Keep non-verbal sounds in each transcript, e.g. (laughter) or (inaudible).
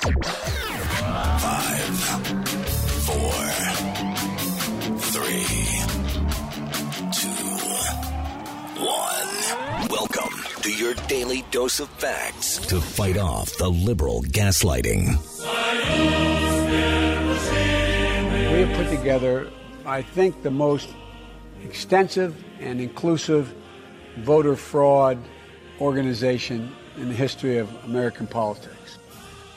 Five, four, three, two, one. Welcome to your daily dose of facts to fight off the liberal gaslighting. We have put together, I think, the most extensive and inclusive voter fraud organization in the history of American politics.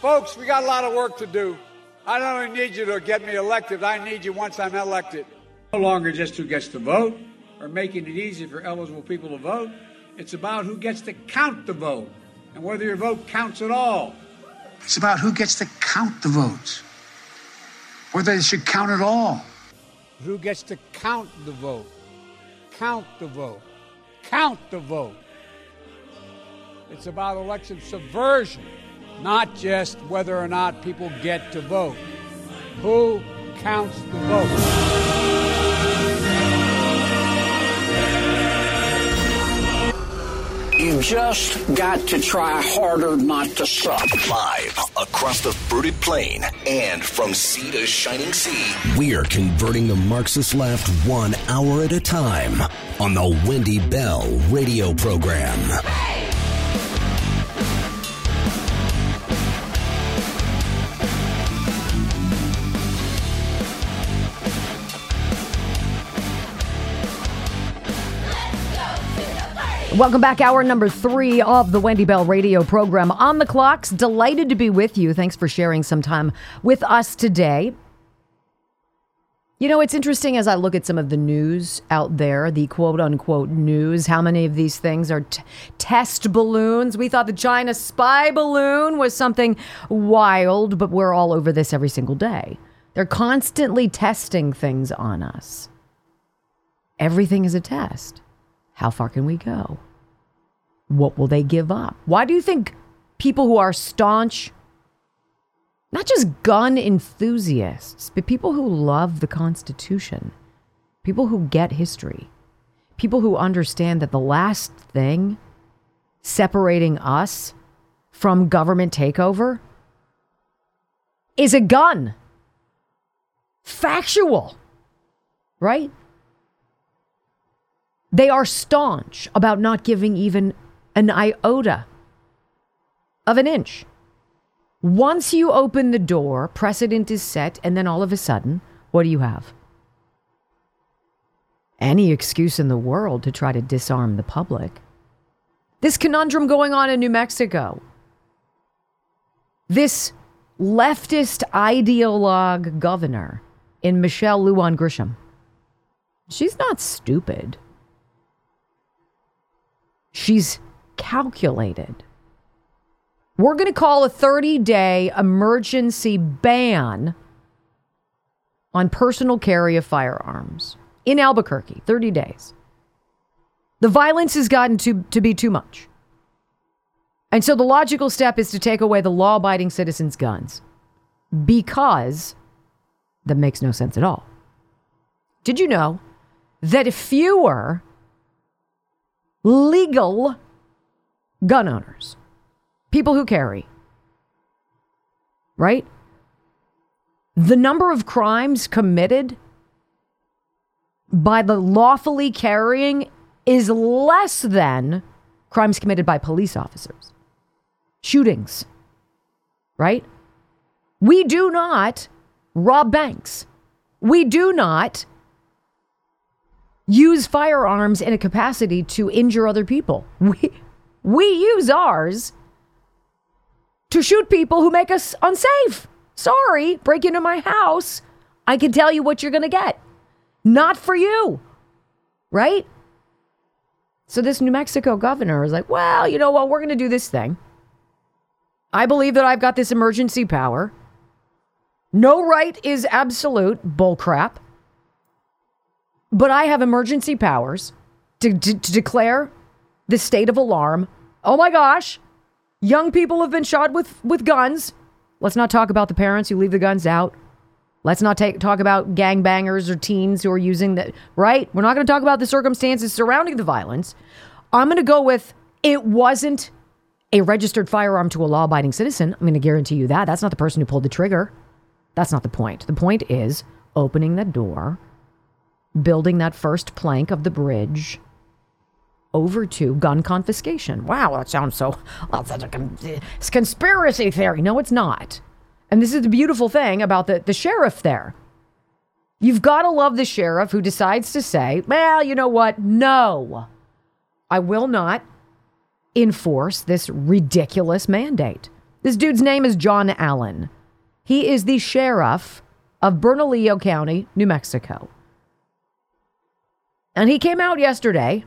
Folks, we got a lot of work to do. I don't only need you to get me elected, I need you once I'm elected. No longer just who gets to vote or making it easy for eligible people to vote. It's about who gets to count the vote and whether your vote counts at all. It's about who gets to count the votes, whether they should count at all. Who gets to count the vote? Count the vote. Count the vote. It's about election subversion not just whether or not people get to vote. Who counts the vote? You just got to try harder not to suck. Live across the fruited plain and from sea to shining sea, we're converting the Marxist left one hour at a time on the Wendy Bell radio program. Welcome back, hour number three of the Wendy Bell radio program. On the clocks, delighted to be with you. Thanks for sharing some time with us today. You know, it's interesting as I look at some of the news out there, the quote unquote news, how many of these things are t- test balloons? We thought the China spy balloon was something wild, but we're all over this every single day. They're constantly testing things on us. Everything is a test. How far can we go? What will they give up? Why do you think people who are staunch, not just gun enthusiasts, but people who love the Constitution, people who get history, people who understand that the last thing separating us from government takeover is a gun? Factual, right? They are staunch about not giving even an iota of an inch. Once you open the door, precedent is set, and then all of a sudden, what do you have? Any excuse in the world to try to disarm the public. This conundrum going on in New Mexico. This leftist ideologue governor in Michelle Lujan Grisham. She's not stupid. She's calculated. We're going to call a 30 day emergency ban on personal carry of firearms in Albuquerque, 30 days. The violence has gotten to, to be too much. And so the logical step is to take away the law abiding citizens' guns because that makes no sense at all. Did you know that if fewer legal gun owners, people who carry, right? The number of crimes committed by the lawfully carrying is less than crimes committed by police officers. Shootings, right? We do not rob banks. We do not use firearms in a capacity to injure other people. (laughs) We, we use ours to shoot people who make us unsafe. Sorry, break into my house. I can tell you what you're going to get. Not for you. Right? So this New Mexico governor is like, well, you know what? We're going to do this thing. I believe that I've got this emergency power. No right is absolute bullcrap. But I have emergency powers to, to, declare the state of alarm. Oh my gosh, young people have been shot with, with guns. Let's not talk about the parents who leave the guns out. Let's not take, talk about gangbangers or teens who are using the right. We're not going to talk about the circumstances surrounding the violence. I'm going to go with it wasn't a registered firearm to a law abiding citizen. I'm going to guarantee you that. That's not the person who pulled the trigger. That's not the point. The point is opening the door, building that first plank of the bridge over to gun confiscation. Wow, that sounds so. Oh, well, such a con- conspiracy theory. No, it's not. And this is the beautiful thing about the, the sheriff there. You've got to love the sheriff who decides to say, well, you know what? No, I will not enforce this ridiculous mandate. This dude's name is John Allen. He is the sheriff of Bernalillo County, New Mexico. And he came out yesterday,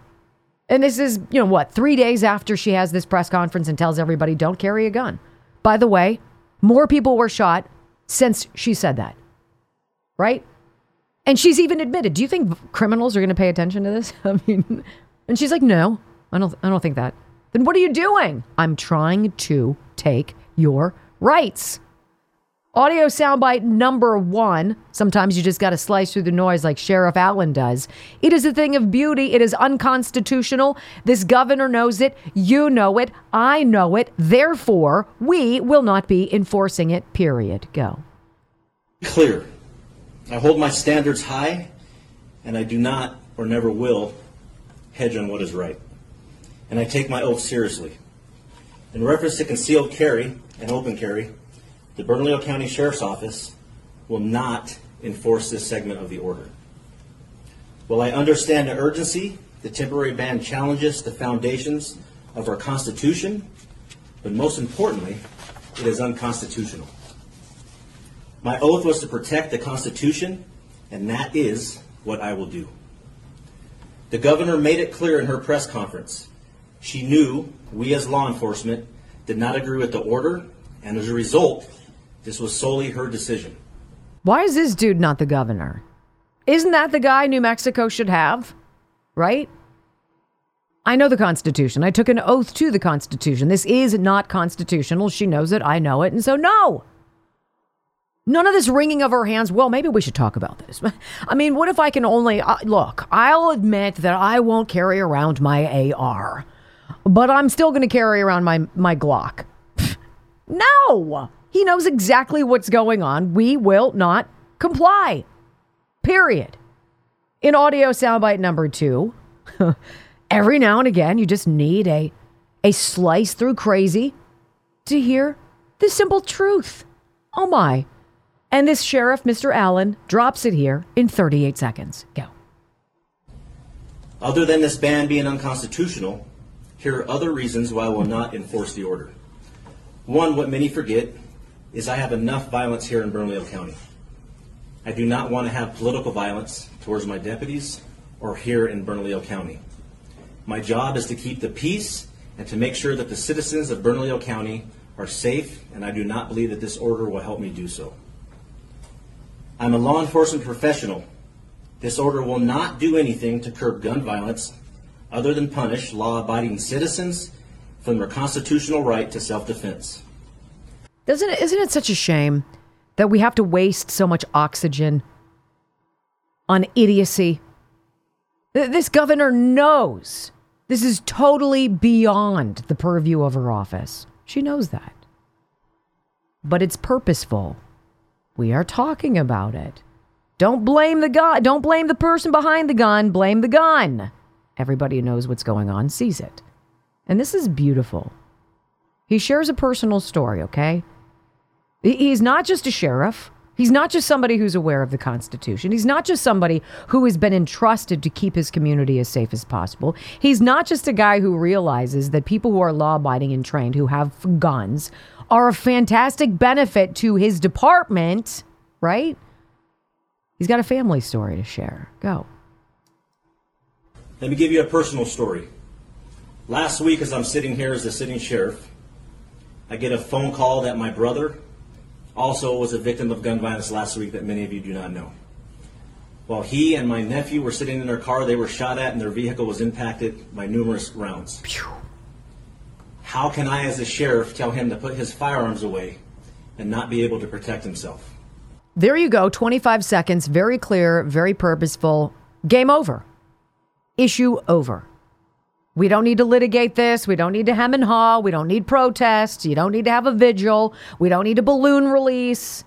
and this is, you know, what, three days after she has this press conference and tells everybody, don't carry a gun. By the way, more people were shot since she said that, right? And she's even admitted, do you think criminals are going to pay attention to this? (laughs) I mean, and she's like, no, I don't, I don't think that. Then what are you doing? I'm trying to take your rights. Audio soundbite number one. Sometimes you just got to slice through the noise like Sheriff Allen does. It is a thing of beauty. It is unconstitutional. This governor knows it. You know it. I know it. Therefore, we will not be enforcing it. Period. Go. Clear. I hold my standards high, and I do not or never will hedge on what is right. And I take my oath seriously. In reference to concealed carry and open carry, the Bernalillo County Sheriff's Office will not enforce this segment of the order. While I understand the urgency, the temporary ban challenges the foundations of our Constitution, but most importantly, it is unconstitutional. My oath was to protect the Constitution, and that is what I will do. The governor made it clear in her press conference. She knew we as law enforcement did not agree with the order, and as a result, this was solely her decision. Why is this dude not the governor? Isn't that the guy New Mexico should have? Right? I know the Constitution. I took an oath to the Constitution. This is not constitutional. She knows it. I know it. And so, no. None of this wringing of her hands. Well, maybe we should talk about this. (laughs) I mean, what if I can only uh, look? I'll admit that I won't carry around my AR, but I'm still going to carry around my my Glock. (laughs) no. He knows exactly what's going on. We will not comply. Period. In audio soundbite number two, (laughs) every now and again, you just need a, a slice through crazy to hear the simple truth. Oh my. And this sheriff, Mr. Allen, drops it here in 38 seconds. Go. Other than this ban being unconstitutional, here are other reasons why I will not enforce the order. One, what many forget is I have enough violence here in Bernalillo County. I do not want to have political violence towards my deputies or here in Bernalillo County. My job is to keep the peace and to make sure that the citizens of Bernalillo County are safe, and I do not believe that this order will help me do so. I'm a law enforcement professional. This order will not do anything to curb gun violence other than punish law abiding citizens from their constitutional right to self defense. Doesn't it, isn't it such a shame that we have to waste so much oxygen on idiocy? This governor knows this is totally beyond the purview of her office. She knows that. But it's purposeful. We are talking about it. Don't blame the guy. Don't blame the person behind the gun. Blame the gun. Everybody who knows what's going on sees it. And this is beautiful. He shares a personal story, okay? He's not just a sheriff. He's not just somebody who's aware of the Constitution. He's not just somebody who has been entrusted to keep his community as safe as possible. He's not just a guy who realizes that people who are law abiding and trained, who have guns, are a fantastic benefit to his department, right? He's got a family story to share. Go. Let me give you a personal story. Last week, as I'm sitting here as the sitting sheriff, I get a phone call that my brother also was a victim of gun violence last week that many of you do not know. While he and my nephew were sitting in their car, they were shot at and their vehicle was impacted by numerous rounds. How can I, as a sheriff, tell him to put his firearms away and not be able to protect himself? There you go. 25 seconds. Very clear, very purposeful. Game over. Issue over. We don't need to litigate this. We don't need to hem and haw. We don't need protests. You don't need to have a vigil. We don't need a balloon release.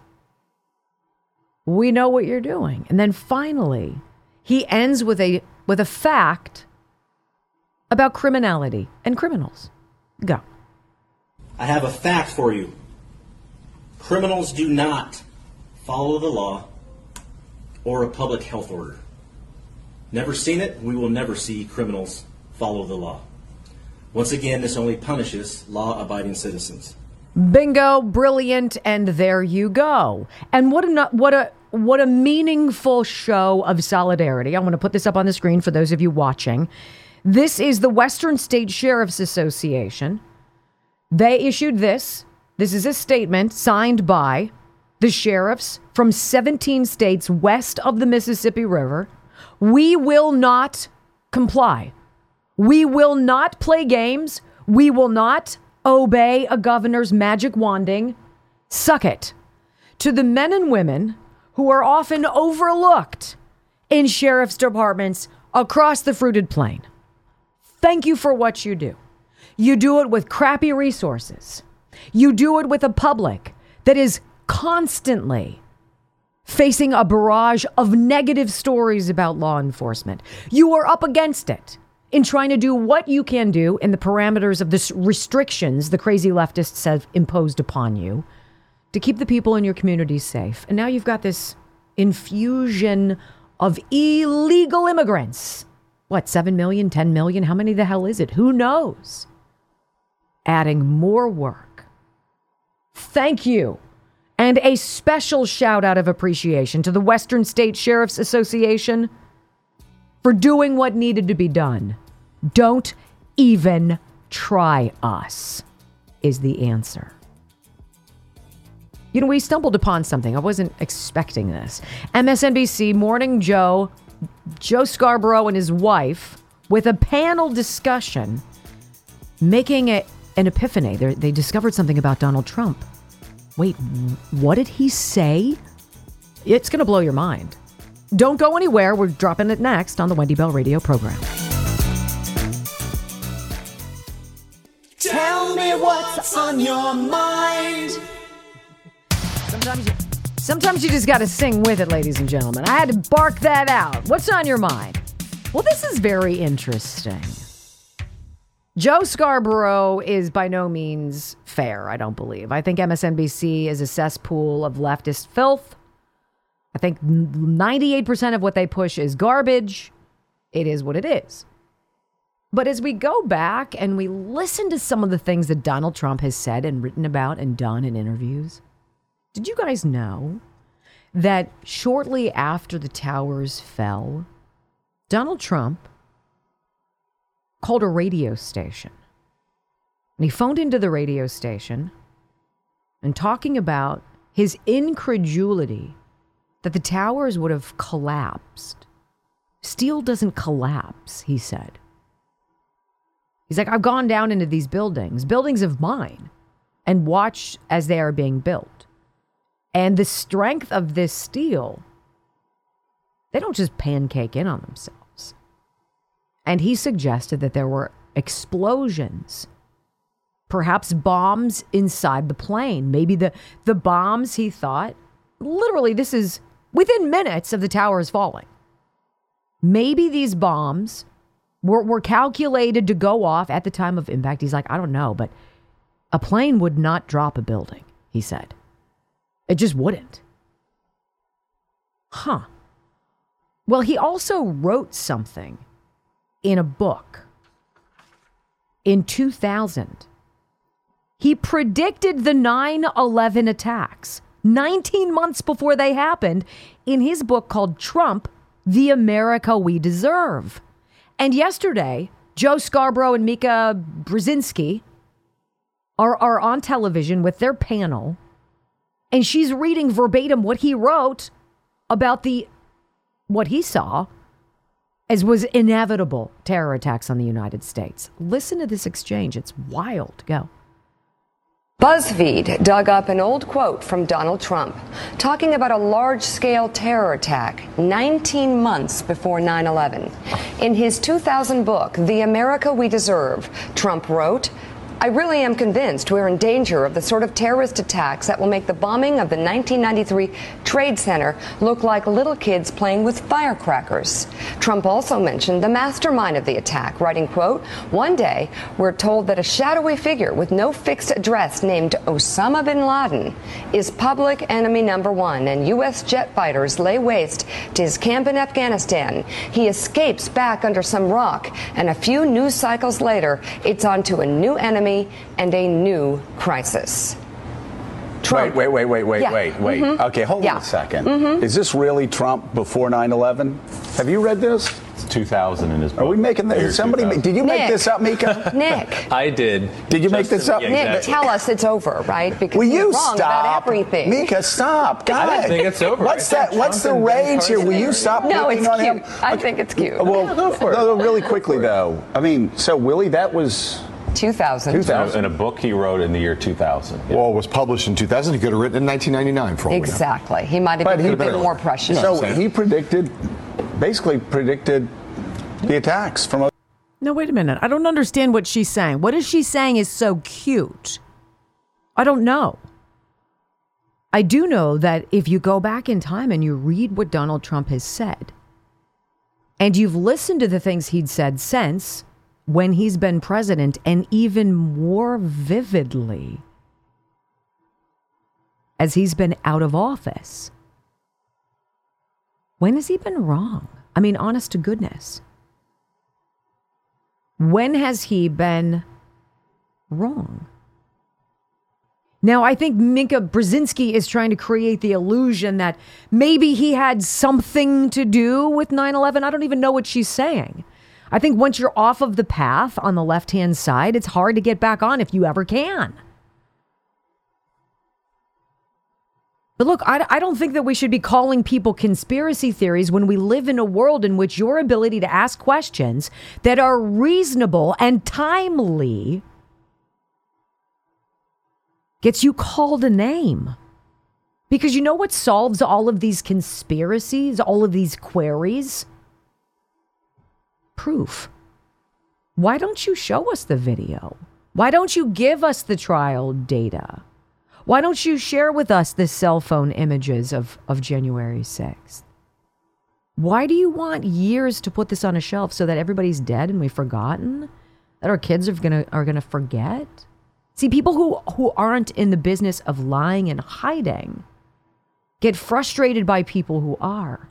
We know what you're doing. And then finally, he ends with a with a fact about criminality and criminals. Go. I have a fact for you. Criminals do not follow the law or a public health order. Never seen it, we will never see criminals follow the law. Once again, this only punishes law abiding citizens. Bingo, brilliant, and there you go. And what a what a what a meaningful show of solidarity. I want to put this up on the screen for those of you watching. This is the Western State Sheriffs Association. They issued this. This is a statement signed by the sheriffs from 17 states west of the Mississippi River. We will not comply. We will not play games. We will not obey a governor's magic wanding. Suck it. To the men and women who are often overlooked in sheriff's departments across the fruited plain. Thank you for what you do. You do it with crappy resources. You do it with a public that is constantly facing a barrage of negative stories about law enforcement. You are up against it in trying to do what you can do in the parameters of the restrictions the crazy leftists have imposed upon you to keep the people in your community safe. And now you've got this infusion of illegal immigrants. What, 7 million, 10 million? How many the hell is it? Who knows? Adding more work. Thank you. And a special shout out of appreciation to the Western State Sheriff's Association for doing what needed to be done. Don't even try us, is the answer. You know, we stumbled upon something. I wasn't expecting this. MSNBC Morning Joe, Joe Scarborough and his wife, with a panel discussion, making it an epiphany. They're, they discovered something about Donald Trump. Wait, what did he say? It's going to blow your mind. Don't go anywhere. We're dropping it next on the Wendy Bell Radio program. Tell me what's on your mind. Sometimes you, sometimes you just got to sing with it, ladies and gentlemen. I had to bark that out. What's on your mind? Well, this is very interesting. Joe Scarborough is by no means fair, I don't believe. I think MSNBC is a cesspool of leftist filth. I think 98% of what they push is garbage. It is what it is. But as we go back and we listen to some of the things that Donald Trump has said and written about and done in interviews, did you guys know that shortly after the towers fell, Donald Trump called a radio station? And he phoned into the radio station and talking about his incredulity that the towers would have collapsed. Steel doesn't collapse, he said. He's like, I've gone down into these buildings, buildings of mine, and watched as they are being built. And the strength of this steel, they don't just pancake in on themselves. And he suggested that there were explosions, perhaps bombs inside the plane. Maybe the, the bombs, he thought, literally, this is within minutes of the towers falling. Maybe these bombs were, were calculated to go off at the time of impact. He's like, I don't know, but a plane would not drop a building, he said. It just wouldn't. Huh. Well, he also wrote something in a book in 2000. He predicted the 9 11 attacks 19 months before they happened in his book called Trump, The America We Deserve. And yesterday, Joe Scarborough and Mika Brzezinski are, are on television with their panel, and she's reading verbatim what he wrote about the what he saw as was inevitable terror attacks on the United States. Listen to this exchange. It's wild. Go. BuzzFeed dug up an old quote from Donald Trump talking about a large scale terror attack 19 months before 9 11. In his 2000 book, The America We Deserve, Trump wrote, I really am convinced we're in danger of the sort of terrorist attacks that will make the bombing of the 1993 Trade Center look like little kids playing with firecrackers. Trump also mentioned the mastermind of the attack, writing, quote, One day, we're told that a shadowy figure with no fixed address named Osama bin Laden is public enemy number one, and U.S. jet fighters lay waste to his camp in Afghanistan. He escapes back under some rock, and a few news cycles later, it's on to a new enemy and a new crisis. Trump. Wait, wait, wait, wait, Yeah. wait, wait. Mhm. Okay, hold Yeah. on a 2nd Mhm. Is this really Trump before 9/11? Have you read this? It's 2000 in his book. Are we making Year this? Somebody? 2000. Did you make this up, Mika? Nick. (laughs) I did. Did you make this up? yeah, Nick, exactly. tell us it's over, right? Because Will you're you wrong stop? about everything. Mika, stop. God. I don't think it's over. What's I that? think What's the Trump and rage here? Will you stop No, picking it's on him? I think it's cute. Well, go for it. no, no, really quickly though. I mean, so Willie, that was 2000. 2000. In a book he wrote in the year 2000. Yeah. Well, it was published in 2000. He could have written it in 1999 for all we know. Exactly. He might have But been he- a bit more prescient. So he predicted, basically predicted the attacks from. No, wait a minute. I don't understand what she's saying. What is she saying is so cute? I don't know. I do know that if you go back in time and you read what Donald Trump has said, and you've listened to the things he'd said since when he's been president, and even more vividly as he's been out of office, when has he been wrong? I mean, honest to goodness. When has he been wrong? Now, I think Mika Brzezinski is trying to create the illusion that maybe he had something to do with 9 11. I don't even know what she's saying. I think once you're off of the path on the left hand side, it's hard to get back on if you ever can. But look, I, I don't think that we should be calling people conspiracy theories when we live in a world in which your ability to ask questions that are reasonable and timely gets you called a name. Because you know what solves all of these conspiracies, all of these queries? Proof. Why don't you show us the video? Why don't you give us the trial data? Why don't you share with us the cell phone images of, of January 6th? Why do you want years to put this on a shelf so that everybody's dead and we've forgotten? That our kids are gonna are gonna forget? See, people who, who aren't in the business of lying and hiding get frustrated by people who are.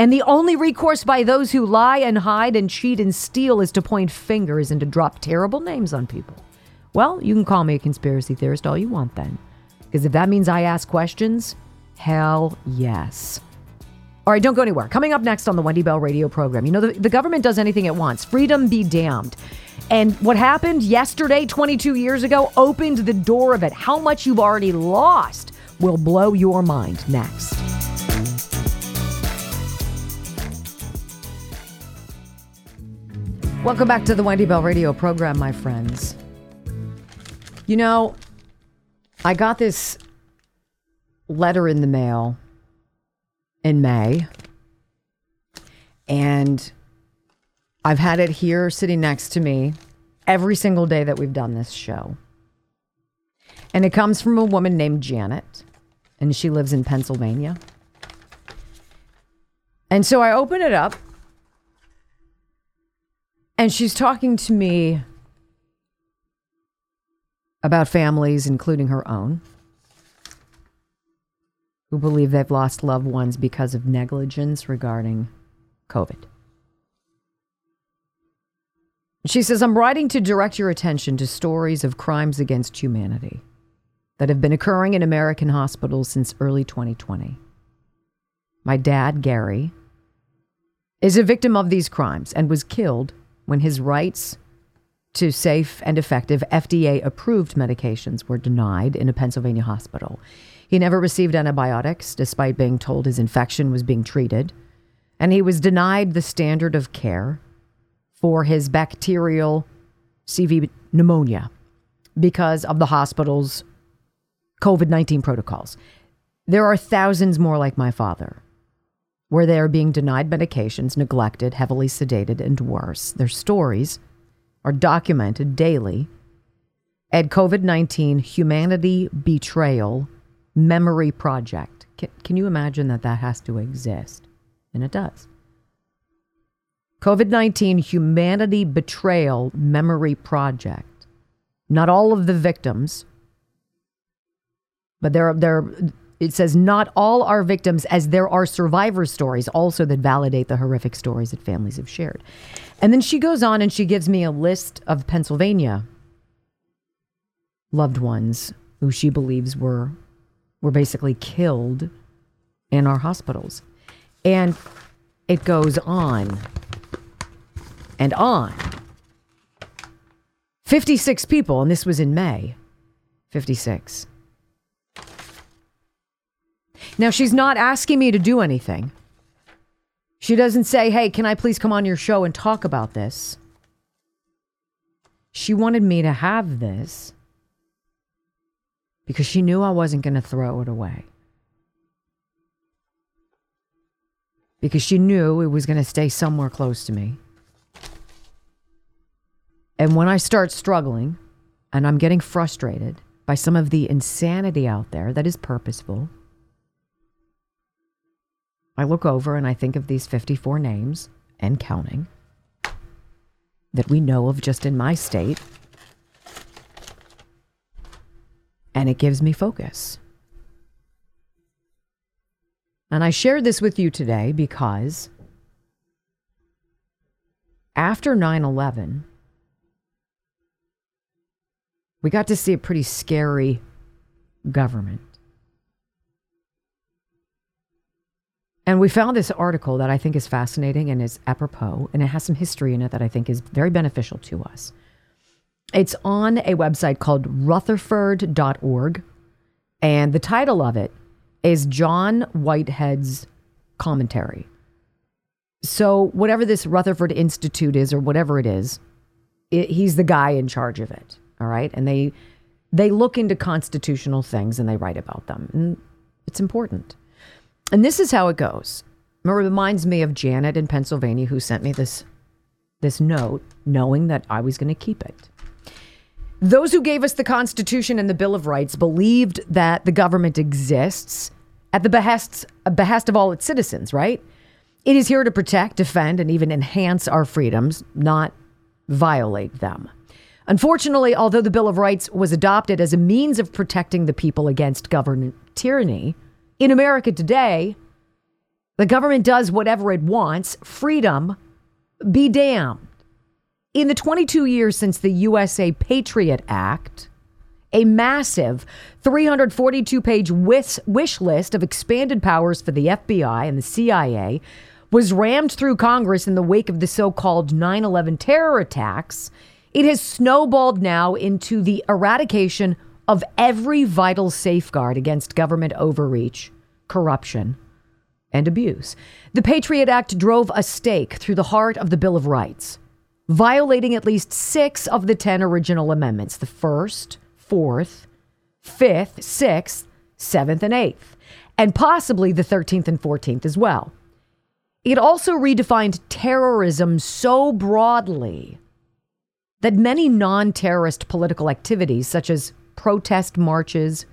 And the only recourse by those who lie and hide and cheat and steal is to point fingers and to drop terrible names on people. Well, you can call me a conspiracy theorist all you want then. Because if that means I ask questions, hell yes. All right, don't go anywhere. Coming up next on the Wendy Bell radio program, you know, the, the government does anything it wants. Freedom be damned. And what happened yesterday, 22 years ago, opened the door of it. How much you've already lost will blow your mind next. Welcome back to the Wendy Bell radio program, my friends. You know, I got this letter in the mail in May, and I've had it here sitting next to me every single day that we've done this show. And it comes from a woman named Janet, and she lives in Pennsylvania. And so I open it up, and she's talking to me about families, including her own, who believe they've lost loved ones because of negligence regarding COVID. She says, I'm writing to direct your attention to stories of crimes against humanity that have been occurring in American hospitals since early 2020. My dad, Gary, is a victim of these crimes and was killed when his rights to safe and effective FDA approved medications were denied in a Pennsylvania hospital. He never received antibiotics despite being told his infection was being treated, and he was denied the standard of care for his bacterial CV pneumonia because of the hospital's COVID 19 protocols. There are thousands more like my father, where they are being denied medications, neglected, heavily sedated, and worse. Their stories are documented daily at COVID 19 Humanity Betrayal Memory Project. Can, can you imagine that that has to exist? And it does. COVID 19 Humanity Betrayal Memory Project. Not all of the victims, but there, there, it says not all are victims, as there are survivor stories also that validate the horrific stories that families have shared. And then she goes on and she gives me a list of Pennsylvania loved ones who she believes were were basically killed in our hospitals. And it goes on and on. 56 people, and this was in May. 56. Now, she's not asking me to do anything. She doesn't say, hey, can I please come on your show and talk about this? She wanted me to have this because she knew I wasn't going to throw it away. Because she knew it was going to stay somewhere close to me. And when I start struggling and I'm getting frustrated by some of the insanity out there that is purposeful, I look over and I think of these 54 names and counting that we know of just in my state. And it gives me focus. And I shared this with you today because after 9 11, we got to see a pretty scary government. And we found this article that I think is fascinating and is apropos, and it has some history in it that I think is very beneficial to us. It's on a website called rutherford.org, and the title of it is John Whitehead's commentary. So, whatever this Rutherford Institute is, or whatever it is, it, he's the guy in charge of it. All right. And they they look into constitutional things and they write about them. And it's important. And this is how it goes. It reminds me of Janet in Pennsylvania who sent me this this note knowing that I was going to keep it. Those who gave us the Constitution and the Bill of Rights believed that the government exists at the behest, behest of all its citizens, right? It is here to protect, defend, and even enhance our freedoms, not violate them. Unfortunately, although the Bill of Rights was adopted as a means of protecting the people against government tyranny, in America today, the government does whatever it wants. Freedom be damned. In the 22 years since the USA Patriot Act, a massive 342 page wish, list of expanded powers for the FBI and the CIA was rammed through Congress in the wake of the so called 9 11 terror attacks. It has snowballed now into the eradication of every vital safeguard against government overreach, corruption, and abuse. The Patriot Act drove a stake through the heart of the Bill of Rights violating at least six of the 10 original amendments the first, fourth, fifth, sixth, seventh, and eighth, and possibly the 13th and 14th as well. It also redefined terrorism so broadly that many non terrorist political activities, such as protest marches,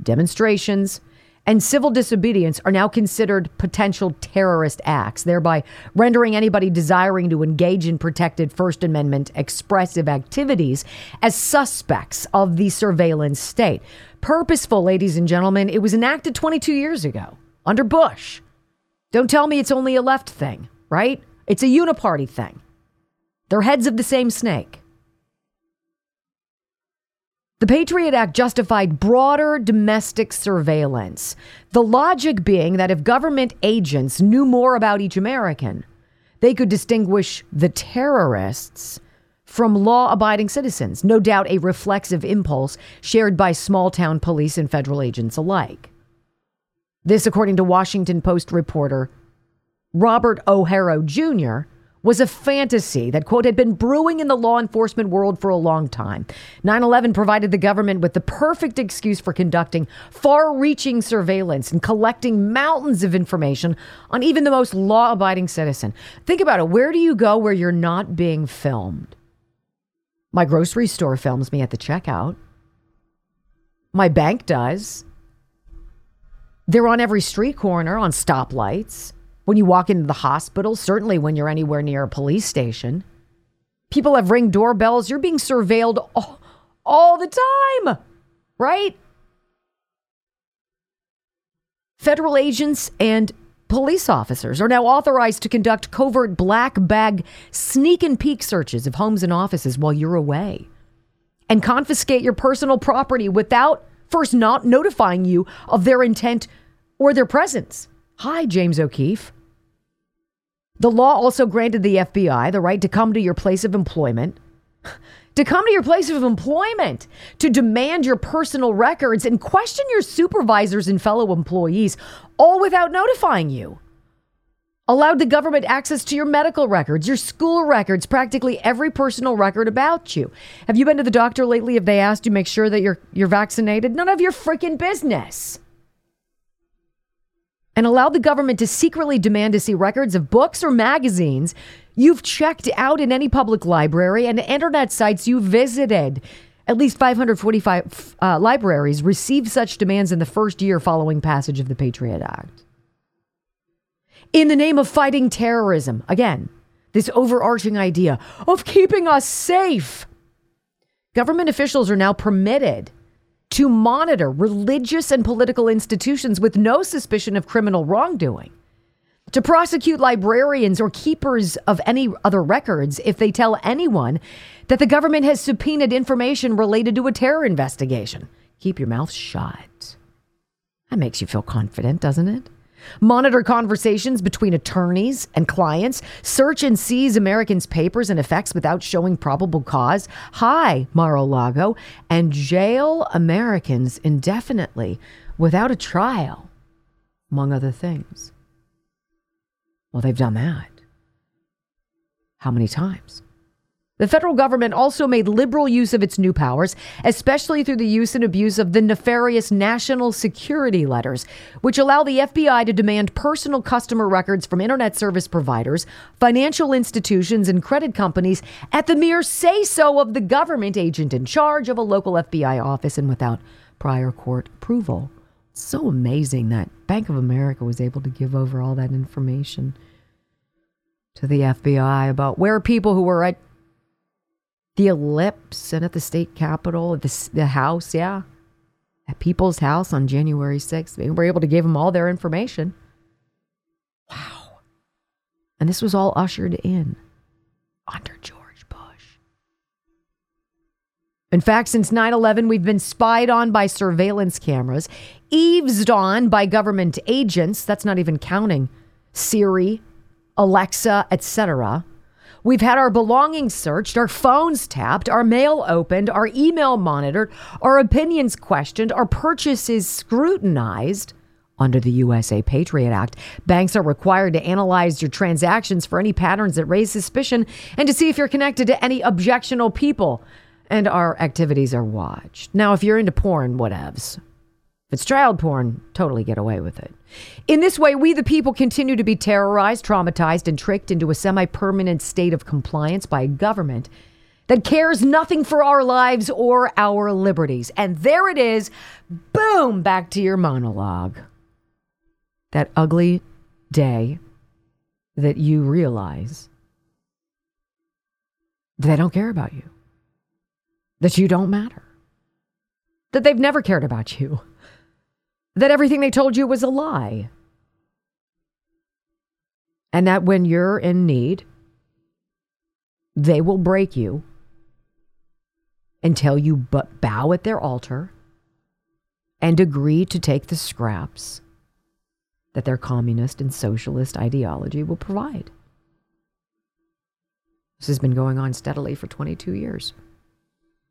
demonstrations, and civil disobedience are now considered potential terrorist acts, thereby rendering anybody desiring to engage in protected First Amendment expressive activities as suspects of the surveillance state. Purposeful, ladies and gentlemen, it was enacted 22 years ago under Bush. Don't tell me it's only a left thing, right? It's a uniparty thing. They're heads of the same snake. The Patriot Act justified broader domestic surveillance. The logic being that if government agents knew more about each American, they could distinguish the terrorists from law abiding citizens. No doubt a reflexive impulse shared by small town police and federal agents alike. This, according to Washington Post reporter Robert O'Harrow Jr., was a fantasy that, quote, had been brewing in the law enforcement world for a long time. 9 11 provided the government with the perfect excuse for conducting far reaching surveillance and collecting mountains of information on even the most law abiding citizen. Think about it. Where do you go where you're not being filmed? My grocery store films me at the checkout. My bank does. They're on every street corner, on stoplights when you walk into the hospital, certainly when you're anywhere near a police station. People have ring doorbells. You're being surveilled all, all the time, right? Federal agents and police officers are now authorized to conduct covert black bag sneak and peek searches of homes and offices while you're away and confiscate your personal property without first not notifying you of their intent or their presence. Hi, James O'Keefe. The law also granted the FBI the right to come to your place of employment, (laughs) to come to your place of employment, to demand your personal records and question your supervisors and fellow employees, all without notifying you. Allowed the government access to your medical records, your school records, practically every personal record about you. Have you been to the doctor lately? Have they asked you make sure that you're you're vaccinated? None of your freaking business and allowed the government to secretly demand to see records of books or magazines you've checked out in any public library and internet sites you visited. At least 545 uh, libraries received such demands in the first year following passage of the Patriot Act. In the name of fighting terrorism, again, this overarching idea of keeping us safe, government officials are now permitted to monitor religious and political institutions with no suspicion of criminal wrongdoing, to prosecute librarians or keepers of any other records if they tell anyone that the government has subpoenaed information related to a terror investigation. Keep your mouth shut. That makes you feel confident, doesn't it? Monitor conversations between attorneys and clients. Search and seize Americans' papers and effects without showing probable cause. Hi, Mar a Lago. And jail Americans indefinitely without a trial, among other things. Well, they've done that. How many times? The federal government also made liberal use of its new powers, especially through the use and abuse of the nefarious national security letters, which allow the FBI to demand personal customer records from internet service providers, financial institutions, and credit companies at the mere say so of the government agent in charge of a local FBI office and without prior court approval. It's so amazing that Bank of America was able to give over all that information to the FBI about where people who were at the Ellipse and at the state capitol, the, the house, yeah, at People's House on January 6th. They were able to give them all their information. Wow. And this was all ushered in under George Bush. In fact, since 9 11, we've been spied on by surveillance cameras, eavesed on by government agents. That's not even counting Siri, Alexa, etc. We've had our belongings searched, our phones tapped, our mail opened, our email monitored, our opinions questioned, our purchases scrutinized. Under the USA Patriot Act, banks are required to analyze your transactions for any patterns that raise suspicion and to see if you're connected to any objectionable people. And our activities are watched. Now, if you're into porn, whatevs. If it's child porn, totally get away with it. In this way, we the people continue to be terrorized, traumatized, and tricked into a semi permanent state of compliance by a government that cares nothing for our lives or our liberties. And there it is. Boom, back to your monologue. That ugly day that you realize they don't care about you, that you don't matter, that they've never cared about you that everything they told you was a lie. And that when you're in need, they will break you until you but bow at their altar and agree to take the scraps that their communist and socialist ideology will provide. This has been going on steadily for 22 years.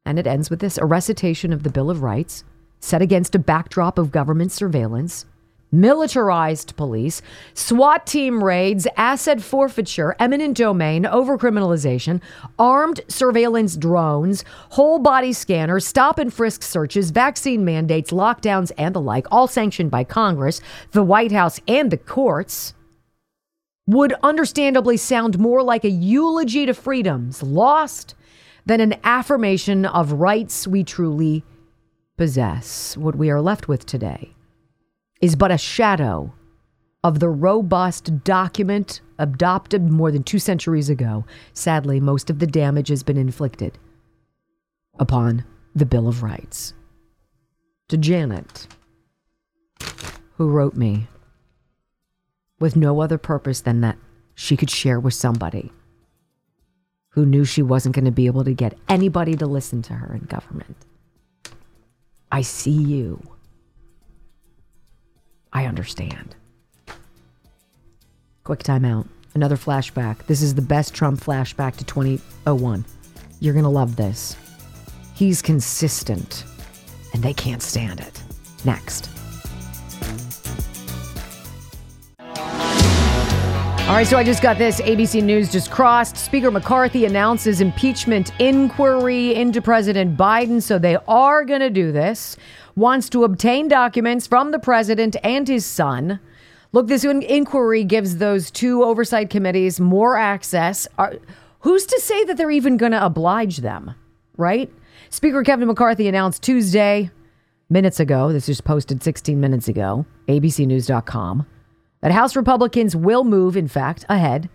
And it ends with this a recitation of the Bill of Rights set against a backdrop of government surveillance, militarized police, SWAT team raids, asset forfeiture, eminent domain, overcriminalization, armed surveillance drones, whole body scanners, stop and frisk searches, vaccine mandates, lockdowns, and the like, all sanctioned by Congress, the White House, and the courts, would understandably sound more like a eulogy to freedoms lost than an affirmation of rights we truly possess. What we are left with today is but a shadow of the robust document adopted more than two centuries ago. Sadly, most of the damage has been inflicted upon the Bill of Rights. To Janet, who wrote me with no other purpose than that she could share with somebody who knew she wasn't going to be able to get anybody to listen to her in government. I see you. I understand. Quick timeout. Another flashback. This is the best Trump flashback to 2001. You're going to love this. He's consistent, and they can't stand it. Next. All right, so I just got this. ABC News just crossed. Speaker McCarthy announces impeachment inquiry into President Biden. So they are going to do this. Wants to obtain documents from the president and his son. Look, this inquiry gives those two oversight committees more access. Are, who's to say that they're even going to oblige them, right? Speaker Kevin McCarthy announced Tuesday, minutes ago, this was posted 16 minutes ago, abcnews.com that House Republicans will move, in fact, ahead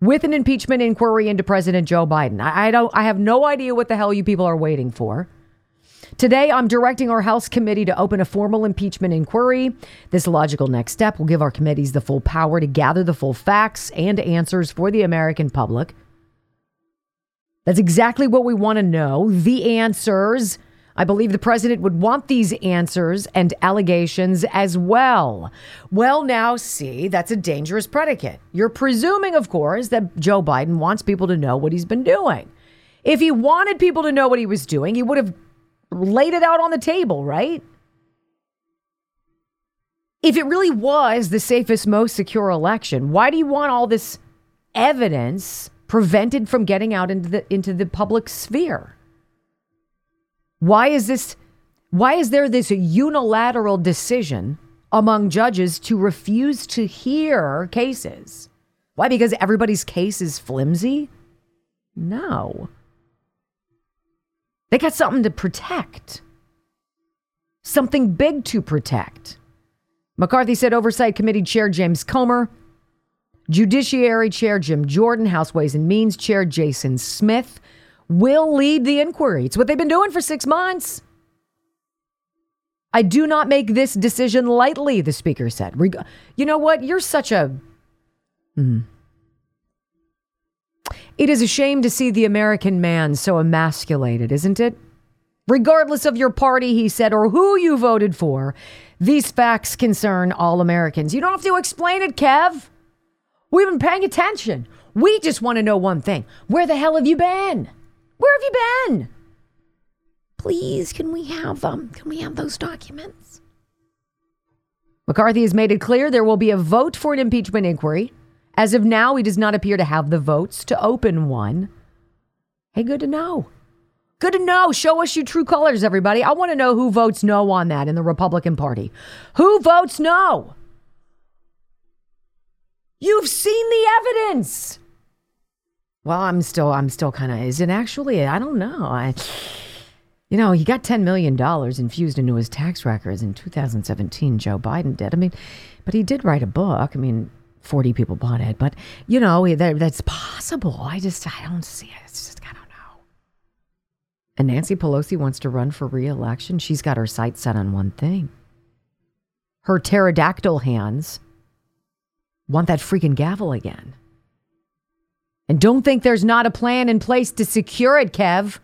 with an impeachment inquiry into President Joe Biden. I, I, don't I have no idea what the hell you people are waiting for. Today, I'm directing our House committee to open a formal impeachment inquiry. This logical next step will give our committees the full power to gather the full facts and answers for the American public. That's exactly what we want to know the answers I believe the president would want these answers and allegations as well. Well, now, see, that's a dangerous predicate. You're presuming, of course, that Joe Biden wants people to know what he's been doing. If he wanted people to know what he was doing, he would have laid it out on the table, right? If it really was the safest, most secure election, why do you want all this evidence prevented from getting out into the into the public sphere? Why is this? Why is there this unilateral decision among judges to refuse to hear cases? Why? Because everybody's case is flimsy? No. They got something to protect, something big to protect. McCarthy said Oversight Committee Chair James Comer, Judiciary Chair Jim Jordan, House Ways and Means Chair Jason Smith, will lead the inquiry. It's what they've been doing for six months. I do not make this decision lightly, the speaker said. You know what? You're such a. Hmm. It is a shame to see the American man so emasculated, isn't it? Regardless of your party, he said, or who you voted for, these facts concern all Americans. You don't have to explain it, Kev. We've been paying attention. We just want to know one thing where the hell have you been? Where have you been? Please, can we have them? Um, can we have those documents? McCarthy has made it clear there will be a vote for an impeachment inquiry. As of now, he does not appear to have the votes to open one. Hey, good to know. Good to know. Show us your true colors, everybody. I want to know who votes no on that in the Republican Party. Who votes no? You've seen the evidence. Well, I'm still, I'm still kind of, is it actually? I don't know. I, you know, he got $10 million infused into his tax records in 2017. Joe Biden did. I mean, but he did write a book. I mean, 40 people bought it, but you know, that, that's possible. I just, I don't see it. It's just, I don't know. And Nancy Pelosi wants to run for reelection. She's got her sights set on one thing. Her pterodactyl hands want that freaking gavel again. And don't think there's not a plan in place to secure it, Kev,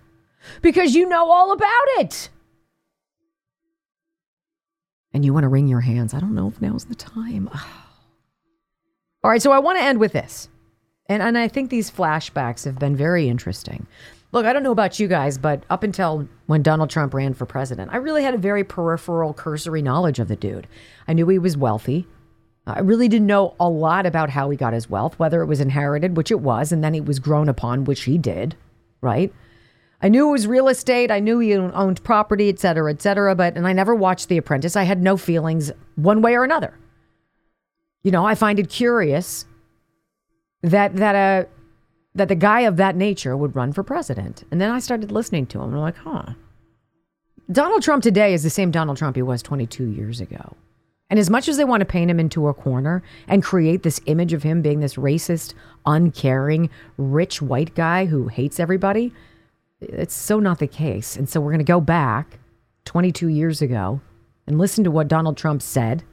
because you know all about it. And you want to wring your hands. I don't know if now's the time. (sighs) All right, so I want to end with this. And, and I think these flashbacks have been very interesting. Look, I don't know about you guys, but up until when Donald Trump ran for president, I really had a very peripheral, cursory knowledge of the dude. I knew he was wealthy. I really didn't know a lot about how he got his wealth, whether it was inherited, which it was, and then he was grown upon, which he did, right? I knew it was real estate. I knew he owned property, et cetera, et cetera. But, and I never watched The Apprentice. I had no feelings one way or another. You know, I find it curious that, that, uh, that the guy of that nature would run for president. And then I started listening to him and I'm like, huh. Donald Trump today is the same Donald Trump he was 22 years ago. And as much as they want to paint him into a corner and create this image of him being this racist, uncaring, rich white guy who hates everybody, it's so not the case. And so we're going to go back 22 years ago and listen to what Donald Trump said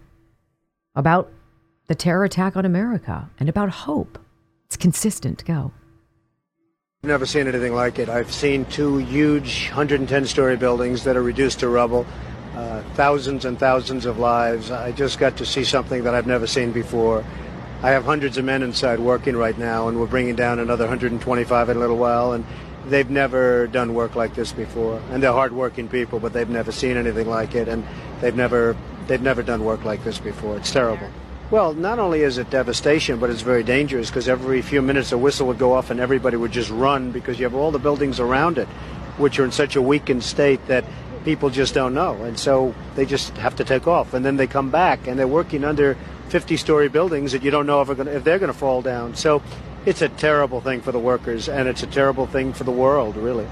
about the terror attack on America and about hope. It's consistent. Go. I've never seen anything like it. I've seen two huge 110 story buildings that are reduced to rubble, uh, thousands and thousands of lives. I just got to see something that I've never seen before. I have hundreds of men inside working right now, and we're bringing down another 125 in a little while. And they've never done work like this before. And they're hardworking people, but they've never seen anything like it, and they've never they've never done work like this before. It's terrible. Well, not only is it devastation, but it's very dangerous because every few minutes a whistle would go off and everybody would just run because you have all the buildings around it, which are in such a weakened state that people just don't know. And so they just have to take off. And then they come back and they're working under 50 story buildings that you don't know if, gonna, if they're going to fall down. So it's a terrible thing for the workers and it's a terrible thing for the world, really.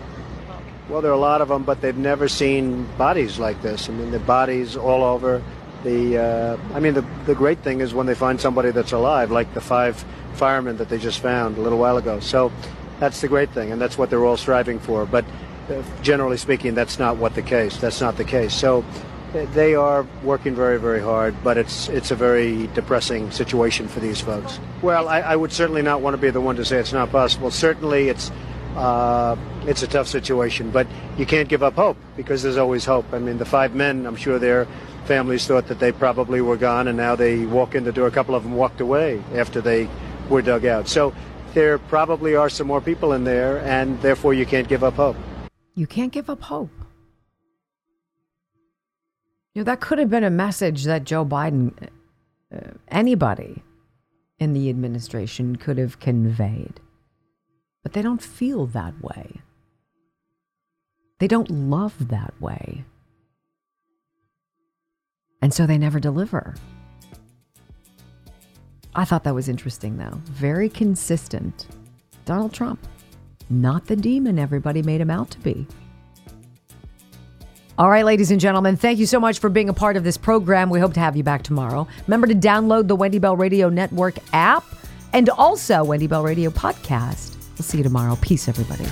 Well, there are a lot of them, but they've never seen bodies like this. I mean, the bodies all over the uh, I mean the the great thing is when they find somebody that's alive, like the five firemen that they just found a little while ago. So that's the great thing, and that's what they're all striving for. But generally speaking, that's not what the case. That's not the case. So they are working very, very hard, but it's it's a very depressing situation for these folks. Well, I, I would certainly not want to be the one to say it's not possible. Certainly, it's uh, it's a tough situation, but you can't give up hope because there's always hope. I mean, the five men, I'm sure their families thought that they probably were gone, and now they walk in the door. A couple of them walked away after they were dug out. So there probably are some more people in there, and therefore you can't give up hope. You can't give up hope. You know, that could have been a message that Joe Biden, uh, anybody in the administration could have conveyed. But they don't feel that way. They don't love that way. And so they never deliver. I thought that was interesting, though. Very consistent. Donald Trump, not the demon everybody made him out to be. All right, ladies and gentlemen, thank you so much for being a part of this program. We hope to have you back tomorrow. Remember to download the Wendy Bell Radio Network app and also Wendy Bell Radio podcast. We'll see you tomorrow. Peace, everybody.